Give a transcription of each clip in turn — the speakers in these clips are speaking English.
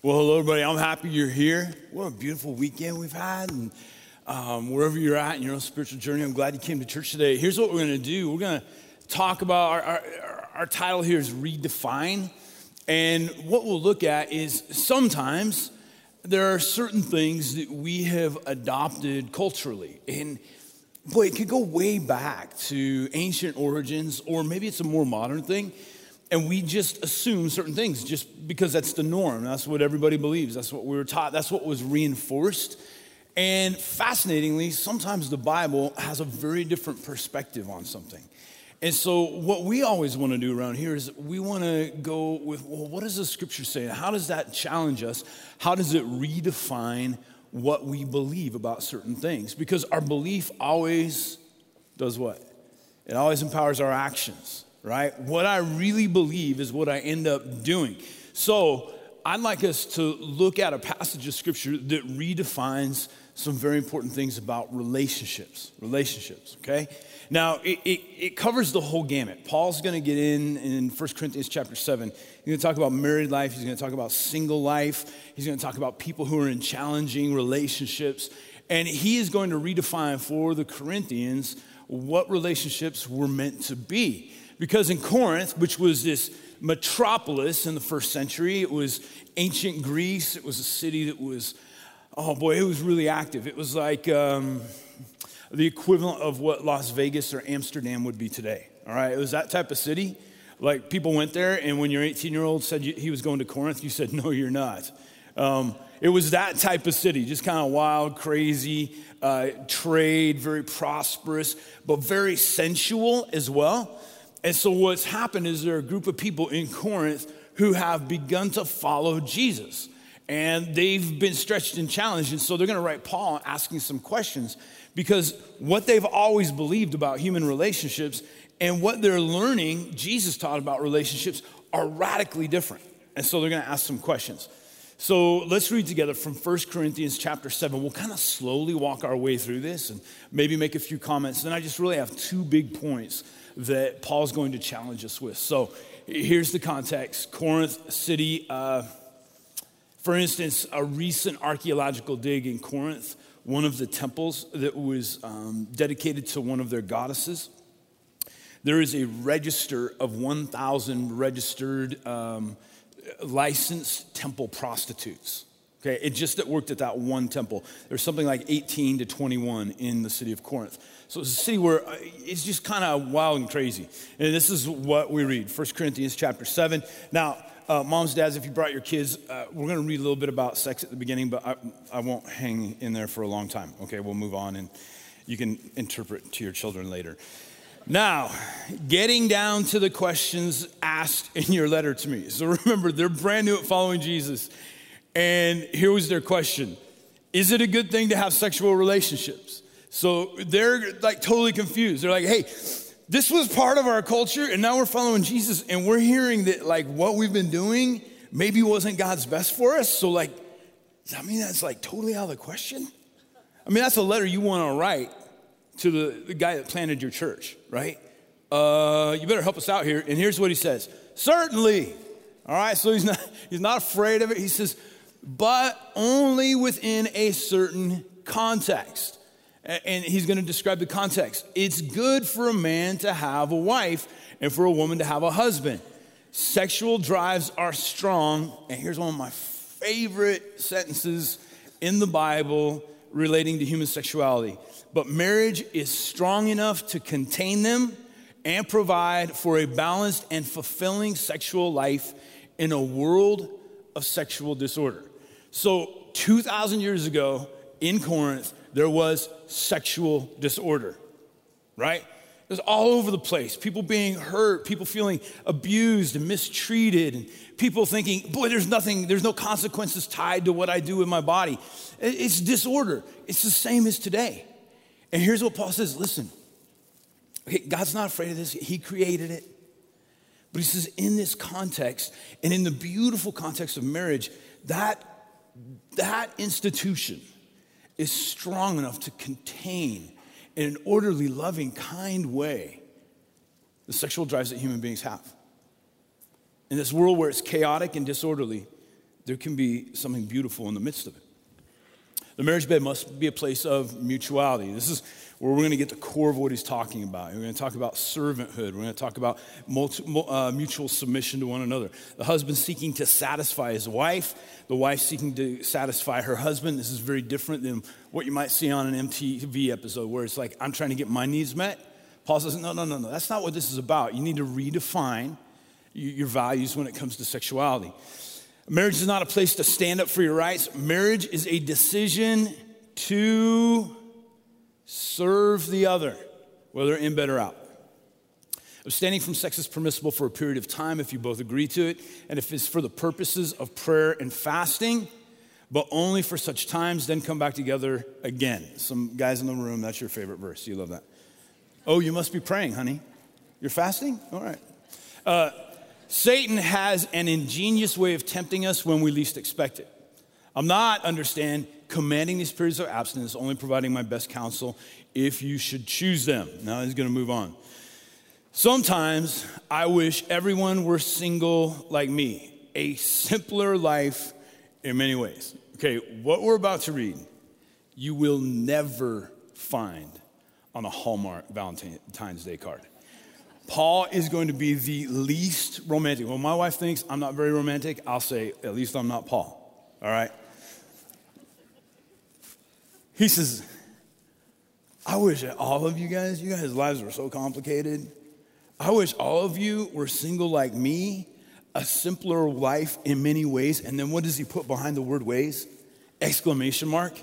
Well, hello, everybody. I'm happy you're here. What a beautiful weekend we've had. And um, wherever you're at in your own spiritual journey, I'm glad you came to church today. Here's what we're going to do we're going to talk about our, our, our title here is Redefine. And what we'll look at is sometimes there are certain things that we have adopted culturally. And boy, it could go way back to ancient origins, or maybe it's a more modern thing and we just assume certain things just because that's the norm. That's what everybody believes. That's what we were taught. That's what was reinforced. And fascinatingly, sometimes the Bible has a very different perspective on something. And so, what we always want to do around here is we want to go with, well, what does the scripture say? How does that challenge us? How does it redefine what we believe about certain things? Because our belief always does what? It always empowers our actions right? What I really believe is what I end up doing. So I'd like us to look at a passage of scripture that redefines some very important things about relationships. Relationships, okay? Now, it, it, it covers the whole gamut. Paul's gonna get in in 1 Corinthians chapter 7. He's gonna talk about married life, he's gonna talk about single life, he's gonna talk about people who are in challenging relationships. And he is going to redefine for the Corinthians what relationships were meant to be. Because in Corinth, which was this metropolis in the first century, it was ancient Greece, it was a city that was, oh boy, it was really active. It was like um, the equivalent of what Las Vegas or Amsterdam would be today. All right, it was that type of city. Like people went there, and when your 18 year old said he was going to Corinth, you said, No, you're not. Um, it was that type of city, just kind of wild, crazy, uh, trade, very prosperous, but very sensual as well. And so, what's happened is there are a group of people in Corinth who have begun to follow Jesus. And they've been stretched and challenged. And so, they're going to write Paul asking some questions because what they've always believed about human relationships and what they're learning, Jesus taught about relationships, are radically different. And so, they're going to ask some questions. So let's read together from 1 Corinthians chapter 7. We'll kind of slowly walk our way through this and maybe make a few comments. Then I just really have two big points that Paul's going to challenge us with. So here's the context Corinth city, uh, for instance, a recent archaeological dig in Corinth, one of the temples that was um, dedicated to one of their goddesses. There is a register of 1,000 registered um, licensed temple prostitutes. Okay, it just worked at that one temple. There's something like 18 to 21 in the city of Corinth. So it's a city where uh, it's just kind of wild and crazy. And this is what we read 1 Corinthians chapter 7. Now, uh, moms, dads, if you brought your kids, uh, we're going to read a little bit about sex at the beginning, but I, I won't hang in there for a long time. Okay, we'll move on and you can interpret to your children later. Now, getting down to the questions asked in your letter to me. So remember, they're brand new at following Jesus. And here was their question Is it a good thing to have sexual relationships? So they're like totally confused. They're like, hey, this was part of our culture, and now we're following Jesus, and we're hearing that like what we've been doing maybe wasn't God's best for us. So, like, does that mean that's like totally out of the question? I mean, that's a letter you want to write to the, the guy that planted your church, right? Uh, you better help us out here. And here's what he says Certainly. All right, so he's not, he's not afraid of it. He says, but only within a certain context and he's going to describe the context. It's good for a man to have a wife and for a woman to have a husband. Sexual drives are strong, and here's one of my favorite sentences in the Bible relating to human sexuality. But marriage is strong enough to contain them and provide for a balanced and fulfilling sexual life in a world of sexual disorder. So, 2,000 years ago in Corinth, there was sexual disorder, right? It was all over the place. People being hurt, people feeling abused and mistreated, and people thinking, boy, there's nothing, there's no consequences tied to what I do with my body. It's disorder. It's the same as today. And here's what Paul says listen, okay, God's not afraid of this, He created it. But He says, in this context, and in the beautiful context of marriage, that, that institution, is strong enough to contain in an orderly, loving, kind way the sexual drives that human beings have. In this world where it's chaotic and disorderly, there can be something beautiful in the midst of it. The marriage bed must be a place of mutuality. This is where we're going to get the core of what he's talking about. We're going to talk about servanthood. We're going to talk about multi, uh, mutual submission to one another. The husband seeking to satisfy his wife, the wife seeking to satisfy her husband. This is very different than what you might see on an MTV episode where it's like, I'm trying to get my needs met. Paul says, no, no, no, no. That's not what this is about. You need to redefine your values when it comes to sexuality. Marriage is not a place to stand up for your rights. Marriage is a decision to serve the other, whether in bed or out. Abstaining from sex is permissible for a period of time if you both agree to it, and if it's for the purposes of prayer and fasting, but only for such times, then come back together again. Some guys in the room, that's your favorite verse. You love that. Oh, you must be praying, honey. You're fasting? All right. Uh, Satan has an ingenious way of tempting us when we least expect it. I'm not, understand, commanding these periods of abstinence, only providing my best counsel if you should choose them. Now he's going to move on. Sometimes I wish everyone were single like me, a simpler life in many ways. Okay, what we're about to read, you will never find on a Hallmark Valentine's Day card. Paul is going to be the least romantic. Well, my wife thinks I'm not very romantic. I'll say, at least I'm not Paul. All right? He says, I wish all of you guys, you guys' lives were so complicated. I wish all of you were single like me, a simpler life in many ways. And then what does he put behind the word ways? Exclamation mark.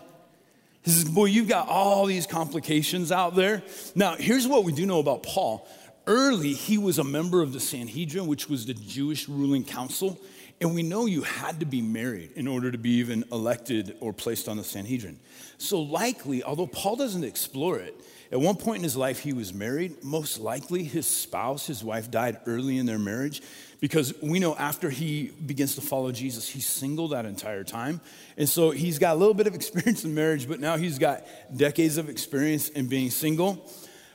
He says, Boy, you've got all these complications out there. Now, here's what we do know about Paul Early, he was a member of the Sanhedrin, which was the Jewish ruling council. And we know you had to be married in order to be even elected or placed on the Sanhedrin. So, likely, although Paul doesn't explore it, at one point in his life he was married. Most likely, his spouse, his wife, died early in their marriage because we know after he begins to follow Jesus, he's single that entire time. And so he's got a little bit of experience in marriage, but now he's got decades of experience in being single.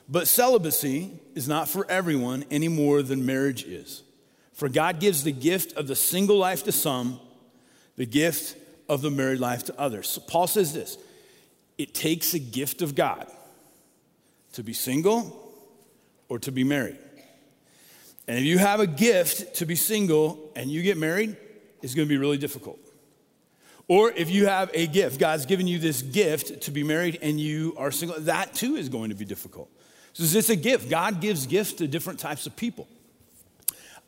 But celibacy is not for everyone any more than marriage is. For God gives the gift of the single life to some, the gift of the married life to others. So Paul says this it takes a gift of God to be single or to be married. And if you have a gift to be single and you get married, it's going to be really difficult. Or if you have a gift, God's given you this gift to be married and you are single, that too is going to be difficult. So it's a gift. God gives gifts to different types of people.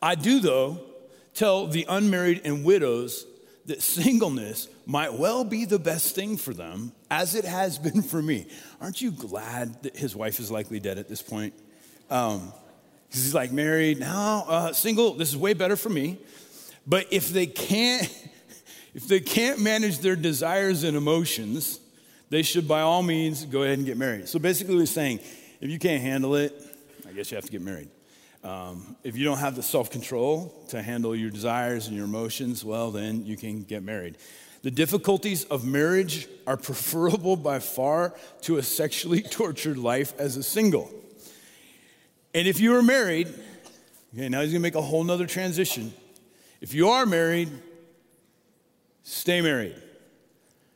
I do, though, tell the unmarried and widows that singleness might well be the best thing for them, as it has been for me. Aren't you glad that his wife is likely dead at this point? Um, he's like married now, uh, single. This is way better for me. But if they can't, if they can't manage their desires and emotions, they should by all means go ahead and get married. So basically, he's saying if you can't handle it, I guess you have to get married. Um, if you don't have the self control to handle your desires and your emotions, well, then you can get married. The difficulties of marriage are preferable by far to a sexually tortured life as a single. And if you are married, okay, now he's gonna make a whole nother transition. If you are married, stay married.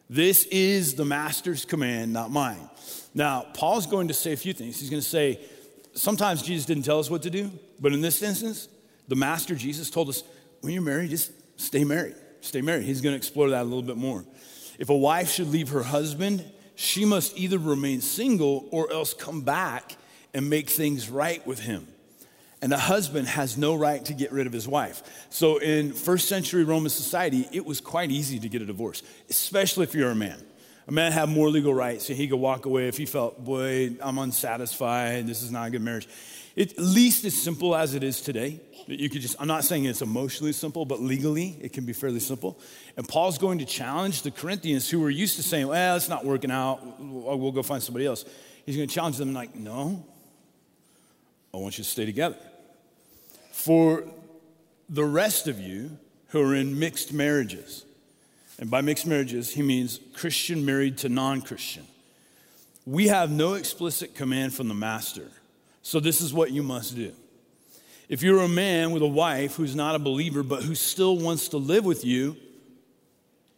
This is the master's command, not mine. Now, Paul's going to say a few things. He's to say, sometimes Jesus didn't tell us what to do, but in this instance, the master Jesus told us, when you're married, just stay married. Stay married. He's going to explore that a little bit more. If a wife should leave her husband, she must either remain single or else come back and make things right with him. And a husband has no right to get rid of his wife. So in first century Roman society, it was quite easy to get a divorce, especially if you're a man. A man had more legal rights, so he could walk away if he felt, boy, I'm unsatisfied, this is not a good marriage. It, at least as simple as it is today, you could just, I'm not saying it's emotionally simple, but legally it can be fairly simple. And Paul's going to challenge the Corinthians who were used to saying, well, it's not working out, we'll go find somebody else. He's going to challenge them like, no, I want you to stay together. For the rest of you who are in mixed marriages, and by mixed marriages, he means Christian married to non Christian. We have no explicit command from the master. So, this is what you must do. If you're a man with a wife who's not a believer, but who still wants to live with you,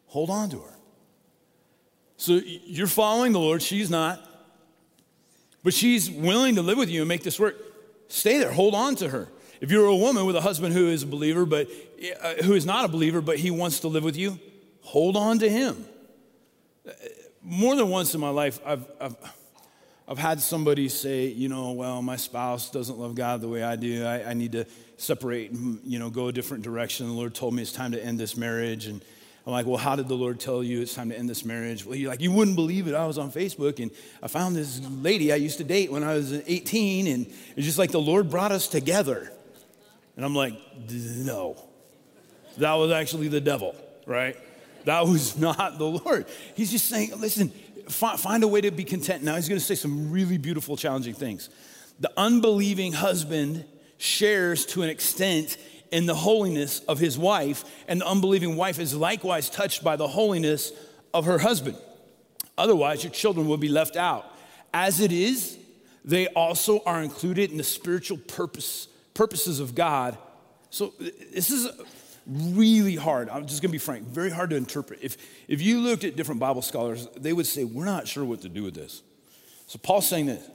hold on to her. So you're following the Lord, she's not. But she's willing to live with you and make this work. Stay there, hold on to her. If you're a woman with a husband who is a believer, but uh, who is not a believer, but he wants to live with you, hold on to him. More than once in my life, I've, I've, I've had somebody say, you know, well, my spouse doesn't love God the way I do. I, I need to separate you know, go a different direction. The Lord told me it's time to end this marriage. And I'm like, well, how did the Lord tell you it's time to end this marriage? Well, you're like, you wouldn't believe it. I was on Facebook and I found this lady I used to date when I was 18, and it's just like the Lord brought us together. And I'm like, no. That was actually the devil, right? That was not the Lord. He's just saying, listen, find a way to be content. Now he's going to say some really beautiful, challenging things. The unbelieving husband shares to an extent in the holiness of his wife, and the unbelieving wife is likewise touched by the holiness of her husband. Otherwise, your children will be left out. As it is, they also are included in the spiritual purpose, purposes of God. So, this is really hard. I'm just gonna be frank, very hard to interpret. If, if you looked at different Bible scholars, they would say, We're not sure what to do with this. So, Paul's saying this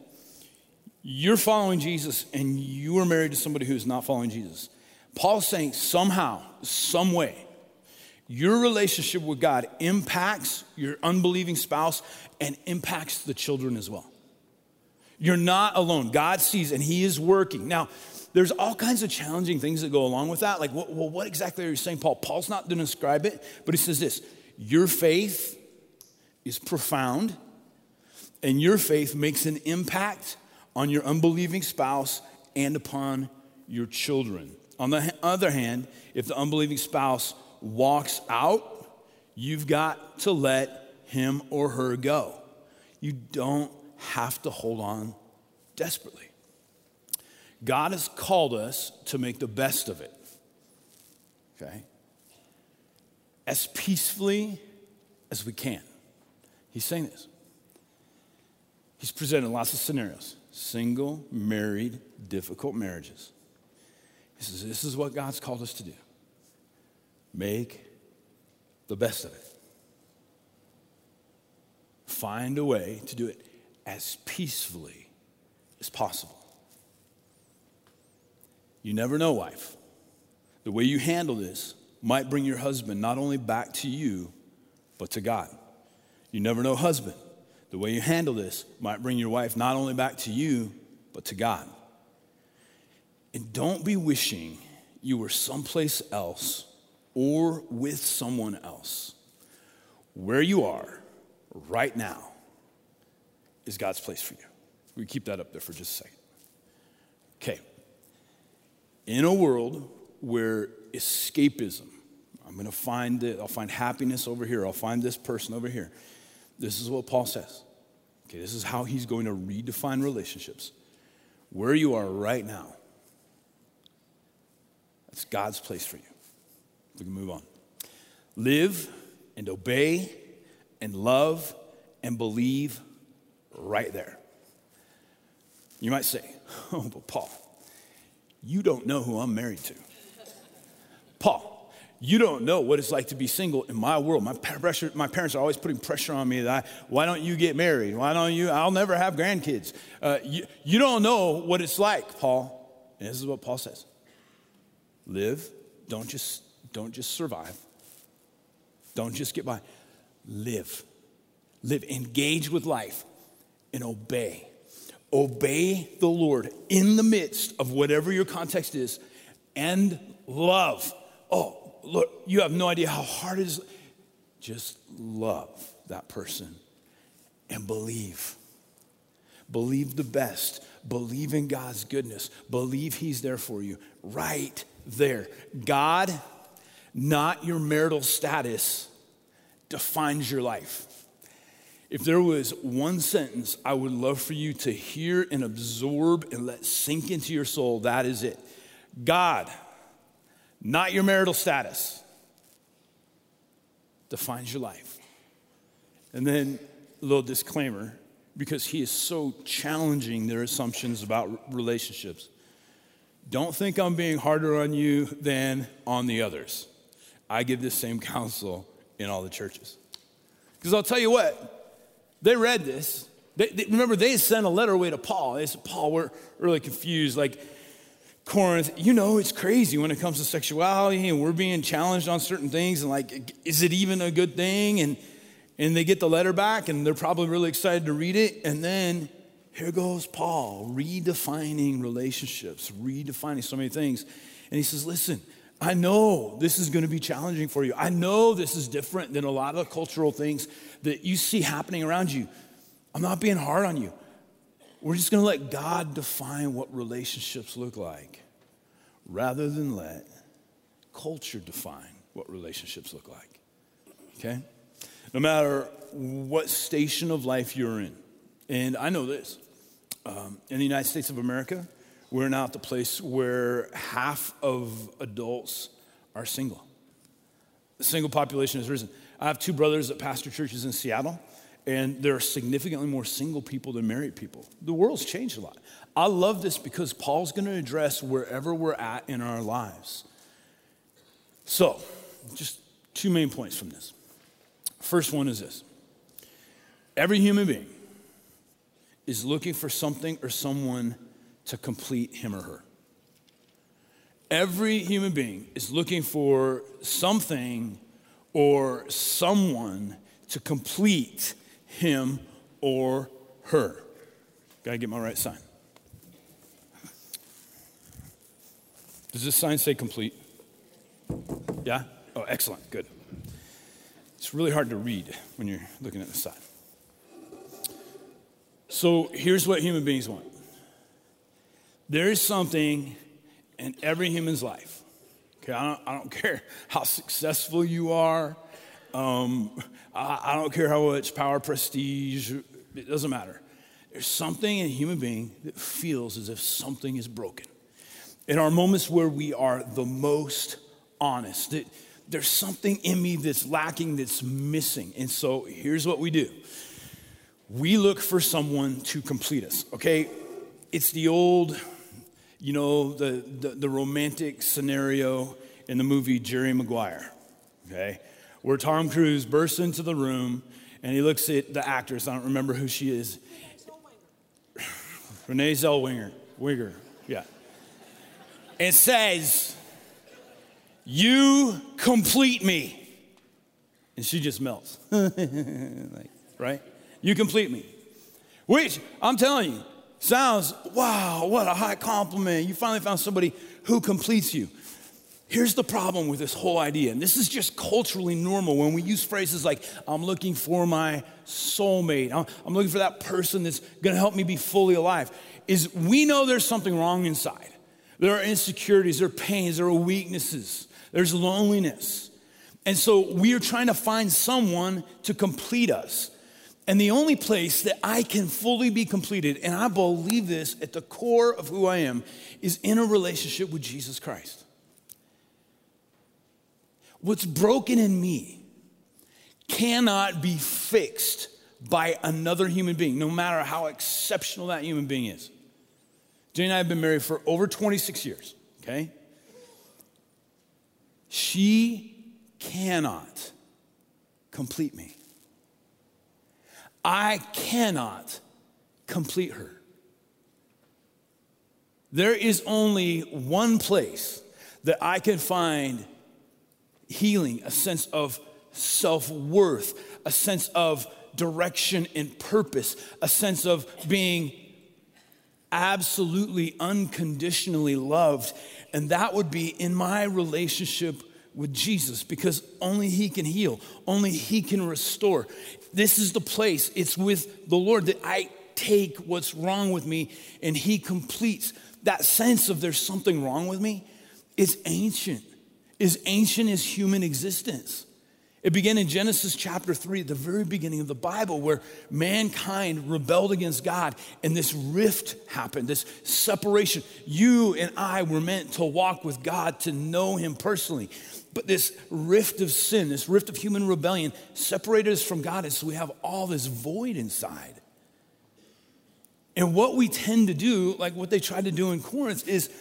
you're following Jesus and you are married to somebody who's not following Jesus. Paul's saying somehow, some way, your relationship with God impacts your unbelieving spouse and impacts the children as well. You're not alone. God sees and He is working. Now, there's all kinds of challenging things that go along with that. Like, well, what exactly are you saying, Paul? Paul's not going to describe it, but he says this Your faith is profound, and your faith makes an impact on your unbelieving spouse and upon your children. On the other hand, if the unbelieving spouse walks out, you've got to let him or her go. You don't have to hold on desperately. God has called us to make the best of it, okay? As peacefully as we can. He's saying this. He's presented lots of scenarios single, married, difficult marriages. He says, This is what God's called us to do make the best of it. Find a way to do it as peacefully as possible. You never know, wife. The way you handle this might bring your husband not only back to you, but to God. You never know, husband. The way you handle this might bring your wife not only back to you, but to God. And don't be wishing you were someplace else or with someone else. Where you are right now is God's place for you. We keep that up there for just a second. Okay. In a world where escapism, I'm going to find it, I'll find happiness over here, I'll find this person over here. This is what Paul says. Okay, this is how he's going to redefine relationships. Where you are right now it's God's place for you. We can move on. Live and obey and love and believe right there. You might say, Oh, but Paul, you don't know who I'm married to. Paul, you don't know what it's like to be single in my world. My, pressure, my parents are always putting pressure on me that I, why don't you get married? Why don't you? I'll never have grandkids. Uh, you, you don't know what it's like, Paul. And this is what Paul says Live. Don't just, don't just survive. Don't just get by. Live. Live. Engage with life and obey. Obey the Lord in the midst of whatever your context is and love. Oh, look, you have no idea how hard it is. Just love that person and believe. Believe the best. Believe in God's goodness. Believe He's there for you right there. God, not your marital status, defines your life. If there was one sentence I would love for you to hear and absorb and let sink into your soul, that is it. God, not your marital status, defines your life. And then a little disclaimer because he is so challenging their assumptions about relationships. Don't think I'm being harder on you than on the others. I give the same counsel in all the churches. Because I'll tell you what, they read this. They, they, remember, they sent a letter away to Paul. They said, Paul, we're really confused. Like, Corinth, you know, it's crazy when it comes to sexuality and we're being challenged on certain things and like, is it even a good thing? And, and they get the letter back and they're probably really excited to read it. And then here goes Paul redefining relationships, redefining so many things. And he says, listen, I know this is going to be challenging for you. I know this is different than a lot of the cultural things that you see happening around you. I'm not being hard on you. We're just going to let God define what relationships look like rather than let culture define what relationships look like. Okay? No matter what station of life you're in, and I know this um, in the United States of America, we're now at the place where half of adults are single. The single population has risen. I have two brothers that pastor churches in Seattle and there are significantly more single people than married people. The world's changed a lot. I love this because Paul's going to address wherever we're at in our lives. So, just two main points from this. First one is this every human being is looking for something or someone to complete him or her. Every human being is looking for something or someone to complete him or her. Gotta get my right sign. Does this sign say complete? Yeah? Oh, excellent. Good. It's really hard to read when you're looking at the sign. So here's what human beings want there is something in every human's life. Okay, I don't, I don't care how successful you are, um, I, I don't care how much power, prestige, it doesn't matter. There's something in a human being that feels as if something is broken. In our moments where we are the most honest, there's something in me that's lacking, that's missing. And so here's what we do we look for someone to complete us, okay? It's the old, you know, the, the, the romantic scenario in the movie Jerry Maguire, okay? where Tom Cruise bursts into the room and he looks at the actress. I don't remember who she is. Renee Zellweger. Wigger, yeah. And says, You complete me. And she just melts. like, right? You complete me. Which, I'm telling you, sounds, wow, what a high compliment. You finally found somebody who completes you. Here's the problem with this whole idea, and this is just culturally normal when we use phrases like, I'm looking for my soulmate, I'm looking for that person that's gonna help me be fully alive, is we know there's something wrong inside. There are insecurities, there are pains, there are weaknesses, there's loneliness. And so we are trying to find someone to complete us. And the only place that I can fully be completed, and I believe this at the core of who I am, is in a relationship with Jesus Christ. What's broken in me cannot be fixed by another human being, no matter how exceptional that human being is. Jane and I have been married for over 26 years, okay? She cannot complete me. I cannot complete her. There is only one place that I can find healing, a sense of self worth, a sense of direction and purpose, a sense of being absolutely unconditionally loved. And that would be in my relationship with Jesus because only He can heal, only He can restore. This is the place, it's with the Lord that I take what's wrong with me and He completes. That sense of there's something wrong with me is ancient is ancient as human existence. It began in Genesis chapter 3, at the very beginning of the Bible, where mankind rebelled against God and this rift happened, this separation. You and I were meant to walk with God, to know Him personally. But this rift of sin, this rift of human rebellion, separated us from God, and so we have all this void inside. And what we tend to do, like what they tried to do in Corinth, is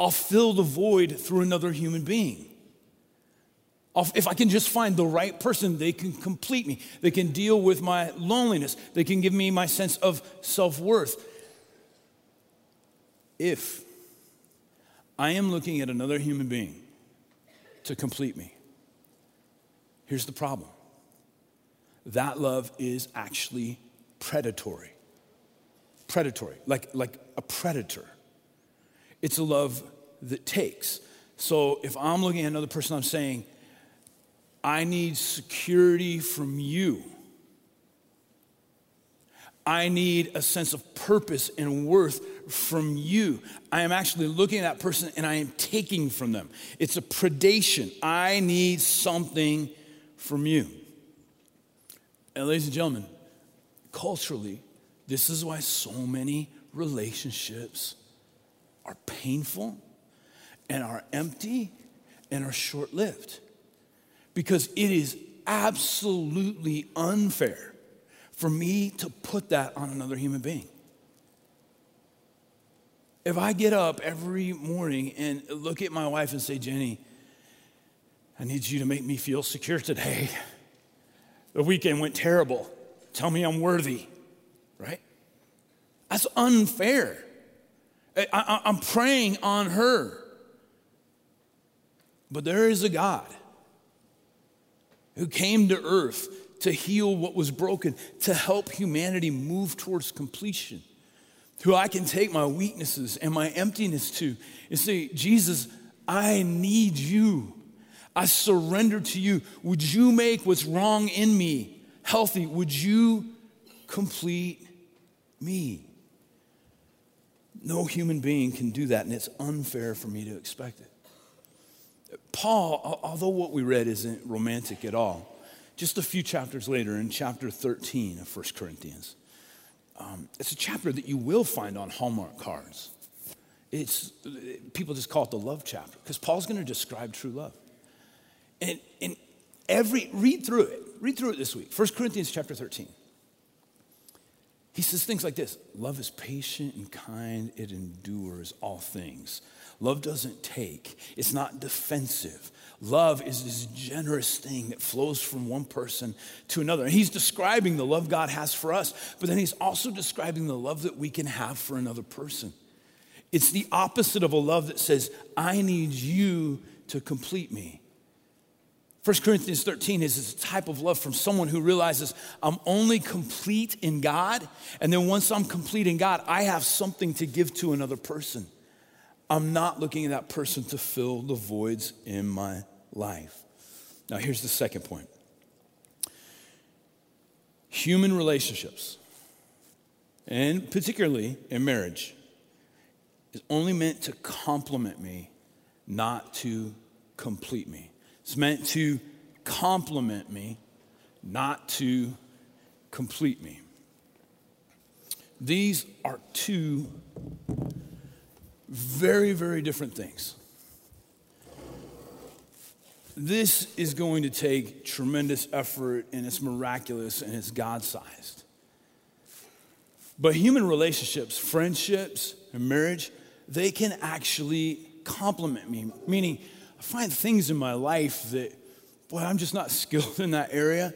I'll fill the void through another human being. If I can just find the right person, they can complete me. They can deal with my loneliness. They can give me my sense of self worth. If I am looking at another human being to complete me, here's the problem that love is actually predatory. Predatory, like, like a predator. It's a love that takes. So if I'm looking at another person, I'm saying, I need security from you. I need a sense of purpose and worth from you. I am actually looking at that person and I am taking from them. It's a predation. I need something from you. And, ladies and gentlemen, culturally, this is why so many relationships are painful and are empty and are short lived. Because it is absolutely unfair for me to put that on another human being. If I get up every morning and look at my wife and say, Jenny, I need you to make me feel secure today. The weekend went terrible. Tell me I'm worthy, right? That's unfair. I, am preying on her. But there is a God who came to earth to heal what was broken, to help humanity move towards completion, who I can take my weaknesses and my emptiness to and say, Jesus, I need you. I surrender to you. Would you make what's wrong in me healthy? Would you complete me? No human being can do that, and it's unfair for me to expect it. Paul, although what we read isn't romantic at all, just a few chapters later in chapter 13 of 1 Corinthians, um, it's a chapter that you will find on Hallmark cards. It's, people just call it the love chapter because Paul's going to describe true love. And, and every, read through it, read through it this week. 1 Corinthians chapter 13. He says things like this Love is patient and kind, it endures all things. Love doesn't take, it's not defensive. Love is this generous thing that flows from one person to another. And he's describing the love God has for us, but then he's also describing the love that we can have for another person. It's the opposite of a love that says, I need you to complete me. 1 Corinthians 13 is a type of love from someone who realizes I'm only complete in God, and then once I'm complete in God, I have something to give to another person. I'm not looking at that person to fill the voids in my life. Now, here's the second point human relationships, and particularly in marriage, is only meant to complement me, not to complete me. It's meant to complement me, not to complete me. These are two very, very different things. This is going to take tremendous effort and it's miraculous and it's God sized. But human relationships, friendships, and marriage, they can actually complement me. Meaning, I find things in my life that, boy, I'm just not skilled in that area,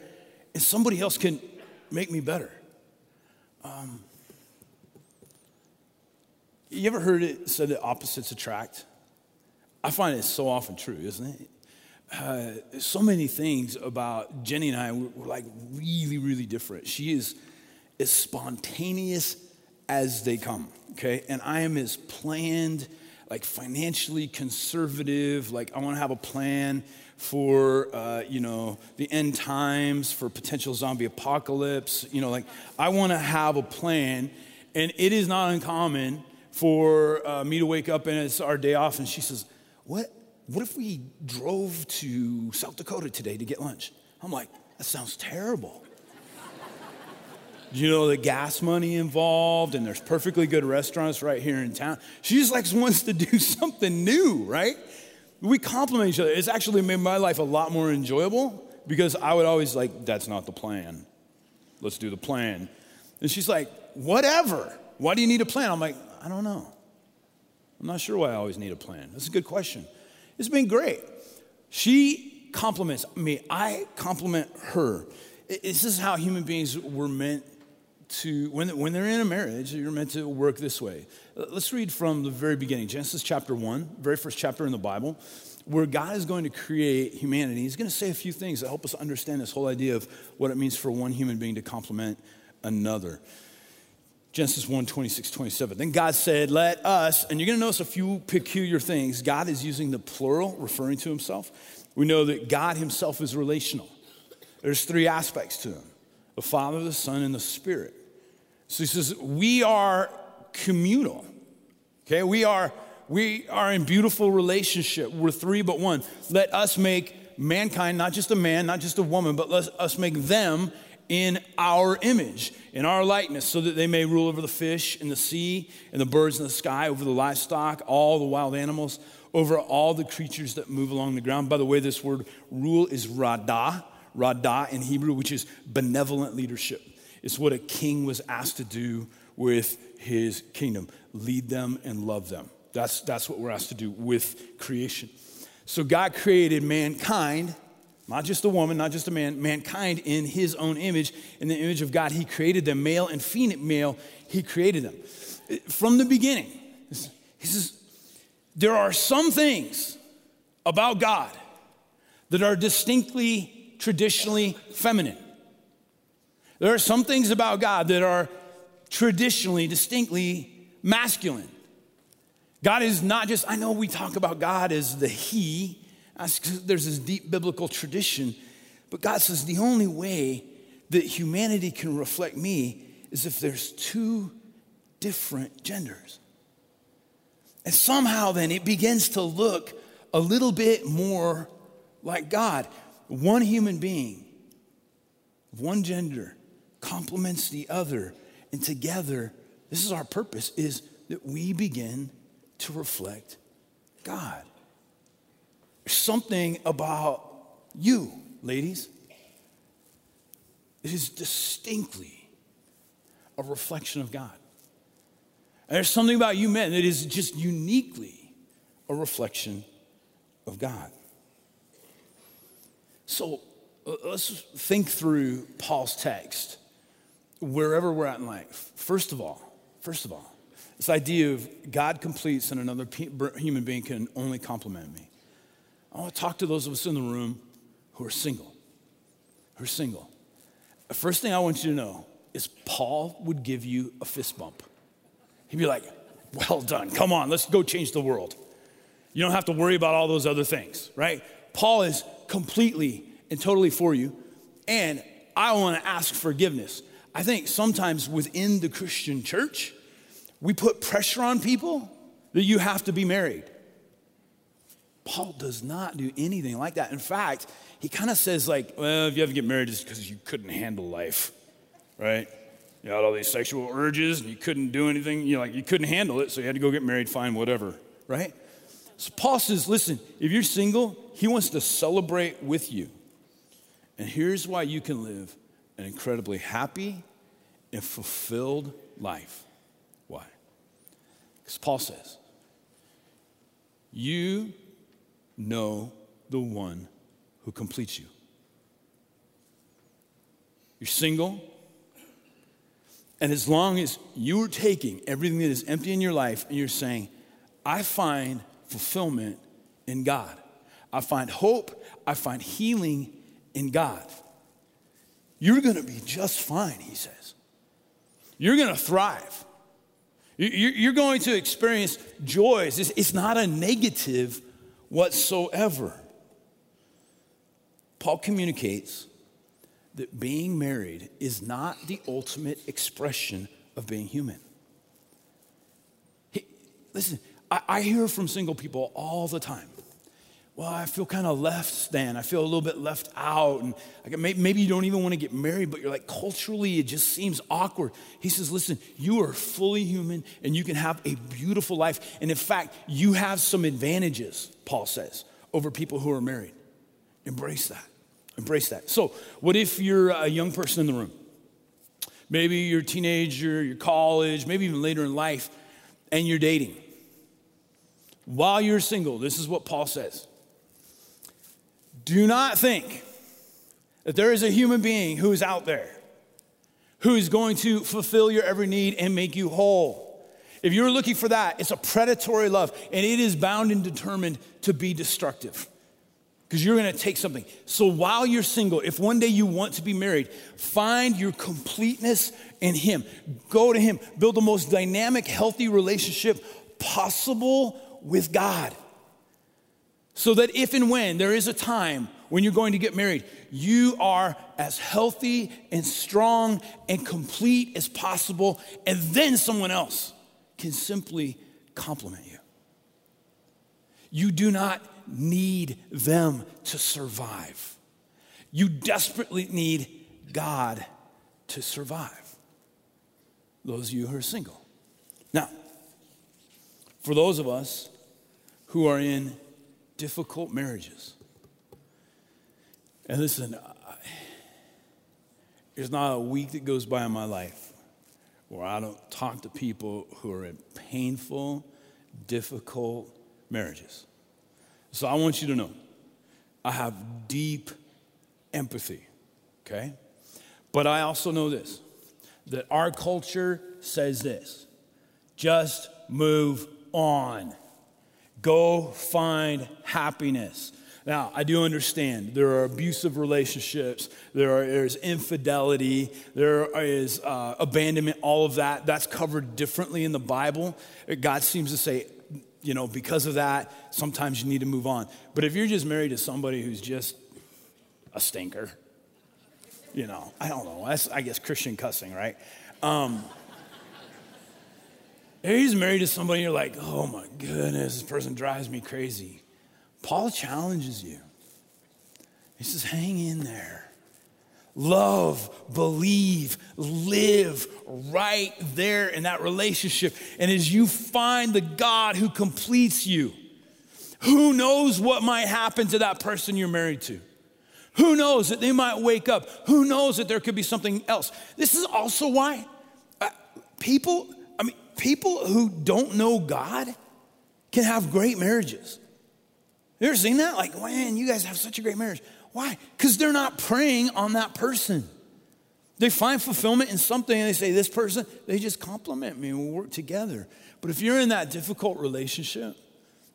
and somebody else can make me better. Um, you ever heard it said that opposites attract? I find it so often true, isn't it? Uh, so many things about Jenny and I were, were like really, really different. She is as spontaneous as they come, okay? And I am as planned, like financially conservative, like I wanna have a plan for, uh, you know, the end times, for potential zombie apocalypse, you know, like I wanna have a plan. And it is not uncommon for uh, me to wake up and it's our day off, and she says, What? What if we drove to South Dakota today to get lunch? I'm like, That sounds terrible. you know the gas money involved, and there's perfectly good restaurants right here in town. She just like wants to do something new, right? We complement each other. It's actually made my life a lot more enjoyable because I would always like, that's not the plan. Let's do the plan. And she's like, whatever. Why do you need a plan? I'm like, I don't know. I'm not sure why I always need a plan. That's a good question. It's been great. She complements me, I complement her. This is how human beings were meant to, when, when they're in a marriage, you're meant to work this way. Uh, let's read from the very beginning Genesis chapter 1, very first chapter in the Bible, where God is going to create humanity. He's going to say a few things that help us understand this whole idea of what it means for one human being to complement another. Genesis 1 26, 27. Then God said, Let us, and you're going to notice a few peculiar things. God is using the plural, referring to himself. We know that God himself is relational. There's three aspects to him the Father, the Son, and the Spirit. So he says, We are communal. Okay, we are we are in beautiful relationship. We're three but one. Let us make mankind, not just a man, not just a woman, but let us make them in our image, in our likeness, so that they may rule over the fish in the sea and the birds in the sky, over the livestock, all the wild animals, over all the creatures that move along the ground. By the way, this word rule is radah, radah in Hebrew, which is benevolent leadership. It's what a king was asked to do with his kingdom lead them and love them. That's, that's what we're asked to do with creation. So God created mankind not just a woman, not just a man, mankind in his own image. In the image of God, he created them, male and female, he created them. From the beginning, he says, there are some things about God that are distinctly, traditionally feminine. There are some things about God that are traditionally, distinctly masculine. God is not just, I know we talk about God as the He, there's this deep biblical tradition. But God says the only way that humanity can reflect me is if there's two different genders. And somehow then it begins to look a little bit more like God. One human being, one gender, complements the other. And together, this is our purpose, is that we begin to reflect God. Something about you, ladies. It is distinctly a reflection of God. And there's something about you men that is just uniquely a reflection of God. So uh, let's think through Paul's text wherever we're at in life. First of all, first of all, this idea of God completes and another human being can only complement me. I want to talk to those of us in the room who are single. Who are single. The first thing I want you to know is Paul would give you a fist bump. He'd be like, Well done. Come on, let's go change the world. You don't have to worry about all those other things, right? Paul is completely and totally for you. And I want to ask forgiveness. I think sometimes within the Christian church, we put pressure on people that you have to be married. Paul does not do anything like that. In fact, he kind of says, like, well, if you ever get married, it's because you couldn't handle life, right? You had all these sexual urges and you couldn't do anything. You like you couldn't handle it, so you had to go get married, fine, whatever, right? So Paul says, listen, if you're single, he wants to celebrate with you. And here's why you can live an incredibly happy and fulfilled life. Why? Because Paul says, you know the one who completes you. You're single, and as long as you are taking everything that is empty in your life and you're saying, I find fulfillment in God, I find hope, I find healing in God, you're gonna be just fine, he says. You're gonna thrive. You're going to experience joys. It's not a negative whatsoever. Paul communicates that being married is not the ultimate expression of being human. He, listen, I, I hear from single people all the time well, I feel kind of left than. I feel a little bit left out. And maybe you don't even want to get married, but you're like, culturally, it just seems awkward. He says, listen, you are fully human and you can have a beautiful life. And in fact, you have some advantages, Paul says, over people who are married. Embrace that. Embrace that. So, what if you're a young person in the room? Maybe you're a teenager, you're college, maybe even later in life, and you're dating. While you're single, this is what Paul says Do not think that there is a human being who is out there who is going to fulfill your every need and make you whole. If you're looking for that, it's a predatory love and it is bound and determined to be destructive because you're going to take something. So while you're single, if one day you want to be married, find your completeness in Him. Go to Him. Build the most dynamic, healthy relationship possible with God. So that if and when there is a time when you're going to get married, you are as healthy and strong and complete as possible, and then someone else can simply complement you. You do not need them to survive. You desperately need God to survive. Those of you who are single. Now, for those of us who are in difficult marriages, and listen, there's not a week that goes by in my life where I don't talk to people who are in painful, difficult marriages. So I want you to know I have deep empathy, okay? But I also know this that our culture says this just move on, go find happiness. Now, I do understand there are abusive relationships, there are, there's infidelity, there is uh, abandonment, all of that. That's covered differently in the Bible. God seems to say, you know, because of that, sometimes you need to move on. But if you're just married to somebody who's just a stinker, you know, I don't know. That's, I guess, Christian cussing, right? Um, he's married to somebody, you're like, oh my goodness, this person drives me crazy. Paul challenges you. He says, hang in there. Love, believe, live right there in that relationship. And as you find the God who completes you, who knows what might happen to that person you're married to? Who knows that they might wake up? Who knows that there could be something else? This is also why uh, people, people who don't know God can have great marriages. You ever seen that? Like, man, you guys have such a great marriage. Why? Because they're not preying on that person. They find fulfillment in something and they say, This person, they just complement me and we'll work together. But if you're in that difficult relationship,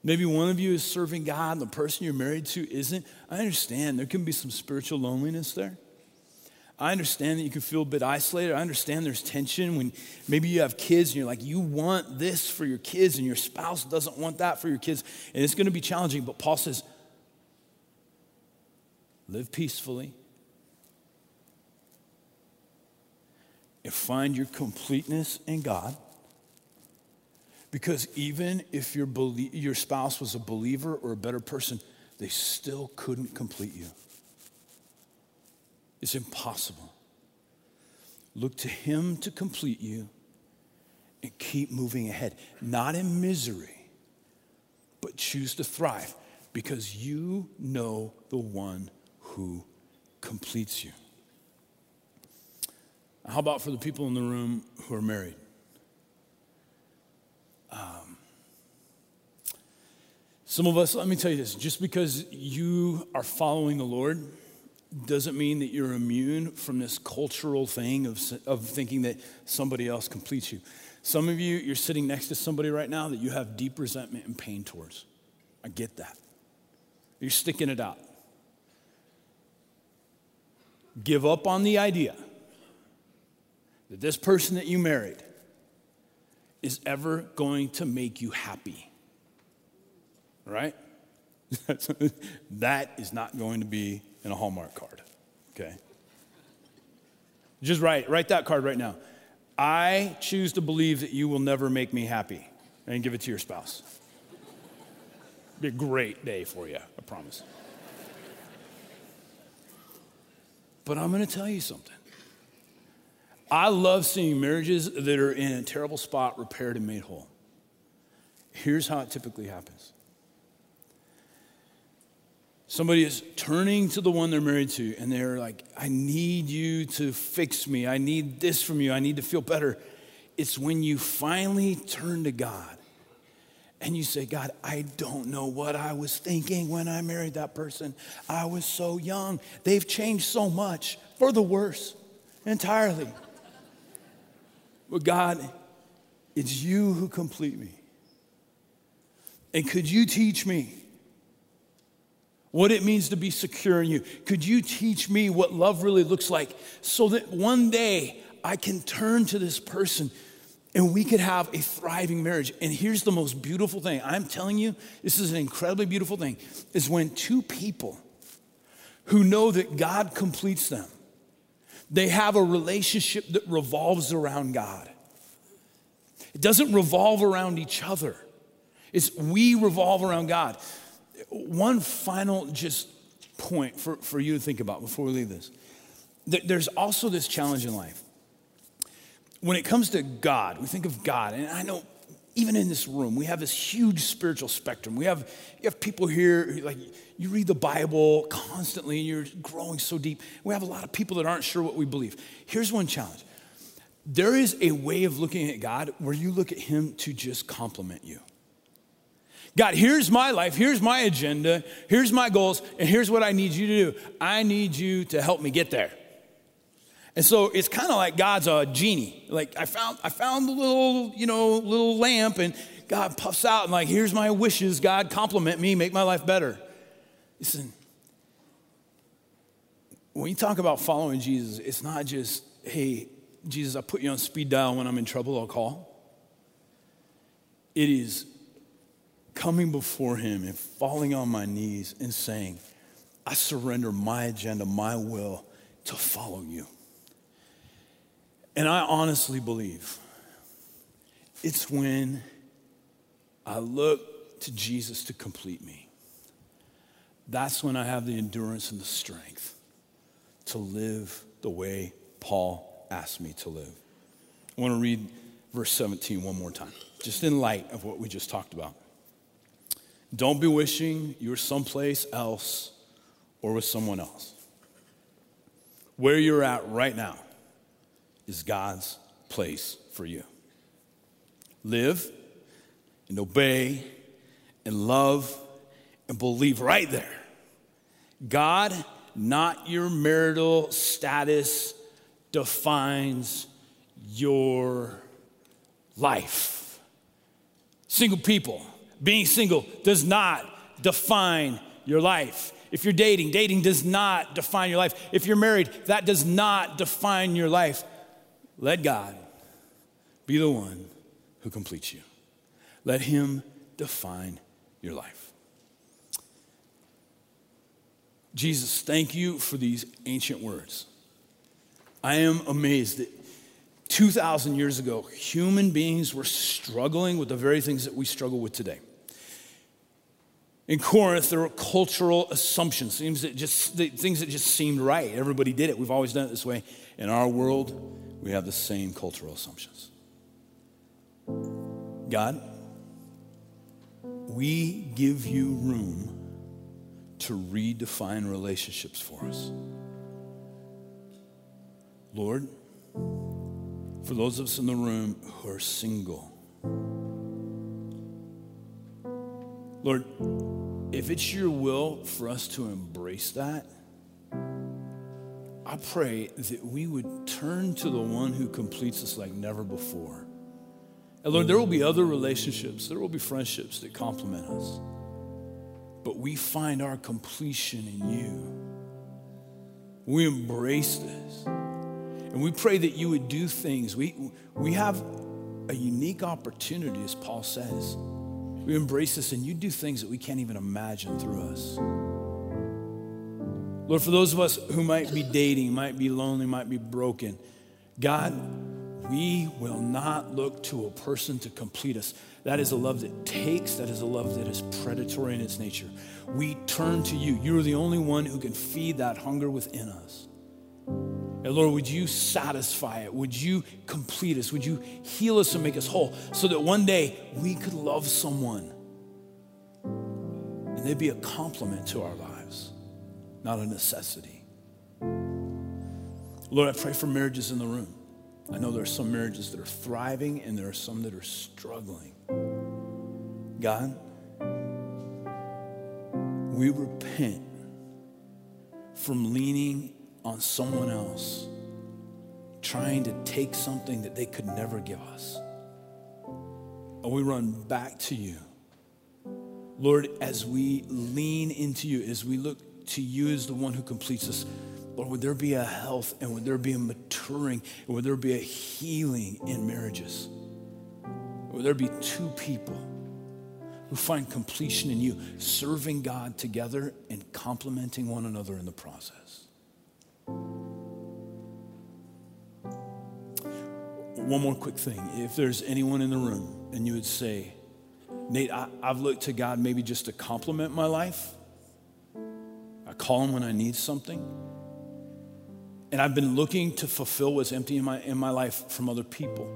maybe one of you is serving God and the person you're married to isn't, I understand there can be some spiritual loneliness there. I understand that you can feel a bit isolated. I understand there's tension when maybe you have kids and you're like, you want this for your kids and your spouse doesn't want that for your kids. And it's going to be challenging. But Paul says, live peacefully and find your completeness in God. Because even if your, your spouse was a believer or a better person, they still couldn't complete you. It's impossible. Look to Him to complete you and keep moving ahead, not in misery, but choose to thrive because you know the one who completes you. How about for the people in the room who are married? Um, some of us, let me tell you this just because you are following the Lord doesn't mean that you're immune from this cultural thing of, of thinking that somebody else completes you. Some of you, you're sitting next to somebody right now that you have deep resentment and pain towards. I get that. You're sticking it out. Give up on the idea that this person that you married is ever going to make you happy. Right? that is not going to be in a Hallmark card. Okay? Just write, write that card right now. I choose to believe that you will never make me happy. And give it to your spouse. Be a great day for you, I promise. But I'm going to tell you something. I love seeing marriages that are in a terrible spot repaired and made whole. Here's how it typically happens somebody is turning to the one they're married to, and they're like, I need you to fix me. I need this from you. I need to feel better. It's when you finally turn to God and you say, God, I don't know what I was thinking when I married that person. I was so young. They've changed so much for the worse entirely. But God, it's you who complete me. And could you teach me what it means to be secure in you? Could you teach me what love really looks like so that one day I can turn to this person and we could have a thriving marriage. And here's the most beautiful thing I'm telling you, this is an incredibly beautiful thing, is when two people who know that God completes them, they have a relationship that revolves around God. It doesn't revolve around each other, it's we revolve around God. One final just point for, for you to think about before we leave this. There's also this challenge in life when it comes to God, we think of God, and I know even in this room, we have this huge spiritual spectrum. We have, you have people here, like, you read the Bible constantly and you're growing so deep. We have a lot of people that aren't sure what we believe. Here's one challenge there is a way of looking at God where you look at Him to just complement you. God, here's my life, here's my agenda, here's my goals, and here's what I need you to do. I need you to help me get there. And so it's kind of like God's a genie. Like I found, I found the little, you know, little lamp, and God puffs out and like, here's my wishes. God, complement me, make my life better. Listen, when you talk about following Jesus, it's not just, hey, Jesus, I put you on speed dial when I'm in trouble, I'll call. It is coming before Him and falling on my knees and saying, I surrender my agenda, my will to follow you. And I honestly believe it's when I look to Jesus to complete me. That's when I have the endurance and the strength to live the way Paul asked me to live. I want to read verse 17 one more time, just in light of what we just talked about. Don't be wishing you're someplace else or with someone else. Where you're at right now is God's place for you. Live and obey and love and believe right there. God, not your marital status, defines your life. Single people, being single does not define your life. If you're dating, dating does not define your life. If you're married, that does not define your life. Let God be the one who completes you. Let Him define your life. Jesus, thank you for these ancient words. I am amazed that 2,000 years ago, human beings were struggling with the very things that we struggle with today. In Corinth, there were cultural assumptions, things that just, things that just seemed right. Everybody did it. We've always done it this way. In our world, we have the same cultural assumptions. God, we give you room to redefine relationships for us. Lord, for those of us in the room who are single, Lord, if it's your will for us to embrace that, I pray that we would turn to the one who completes us like never before. And Lord, there will be other relationships, there will be friendships that complement us. But we find our completion in you. We embrace this. And we pray that you would do things. We, we have a unique opportunity, as Paul says. We embrace this, and you do things that we can't even imagine through us. Lord, for those of us who might be dating, might be lonely, might be broken, God, we will not look to a person to complete us. That is a love that takes, that is a love that is predatory in its nature. We turn to you. You are the only one who can feed that hunger within us. And Lord, would you satisfy it? Would you complete us? Would you heal us and make us whole so that one day we could love someone and they'd be a complement to our lives? not a necessity. Lord, I pray for marriages in the room. I know there are some marriages that are thriving and there are some that are struggling. God, we repent from leaning on someone else, trying to take something that they could never give us. And we run back to you. Lord, as we lean into you, as we look to you as the one who completes us, Lord, would there be a health and would there be a maturing and would there be a healing in marriages? Would there be two people who find completion in you, serving God together and complementing one another in the process? One more quick thing. If there's anyone in the room and you would say, Nate, I, have looked to God maybe just to complement my life. I call him when I need something. And I've been looking to fulfill what's empty in my, in my life from other people.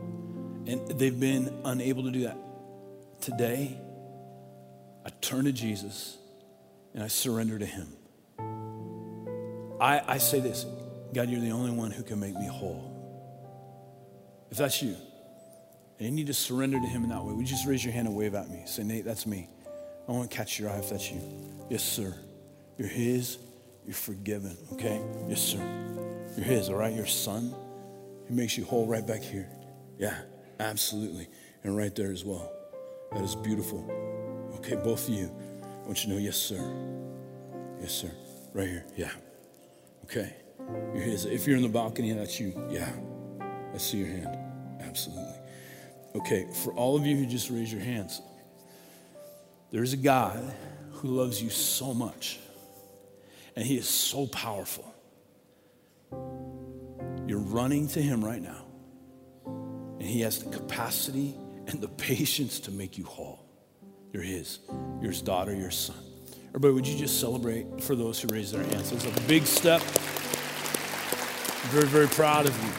And they've been unable to do that. Today, I turn to Jesus and I surrender to him. I, I say this God, you're the only one who can make me whole. If that's you, and you need to surrender to Him in that way, would you just raise your hand and wave at me? Say, Nate, that's me. I want to catch your eye if that's you. Yes, sir. You're His. You're forgiven, okay? Yes, sir. You're His, all right? Your son. He makes you whole right back here. Yeah, absolutely. And right there as well. That is beautiful. Okay, both of you. I want you to know, yes, sir. Yes, sir. Right here. Yeah. Okay. If you're in the balcony, that's you. Yeah. I see your hand. Absolutely. Okay, for all of you who just raised your hands, there's a God who loves you so much, and He is so powerful. You're running to Him right now, and He has the capacity and the patience to make you whole. You're His, you're His daughter, your son. Everybody, would you just celebrate for those who raised their hands? It's a big step. Very, very proud of you.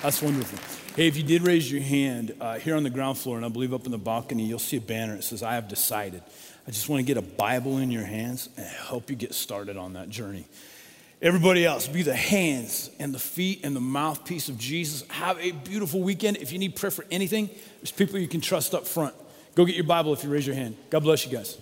That's wonderful. Hey, if you did raise your hand uh, here on the ground floor, and I believe up in the balcony, you'll see a banner. that says, I have decided. I just want to get a Bible in your hands and help you get started on that journey. Everybody else, be the hands and the feet and the mouthpiece of Jesus. Have a beautiful weekend. If you need prayer for anything, there's people you can trust up front. Go get your Bible if you raise your hand. God bless you guys.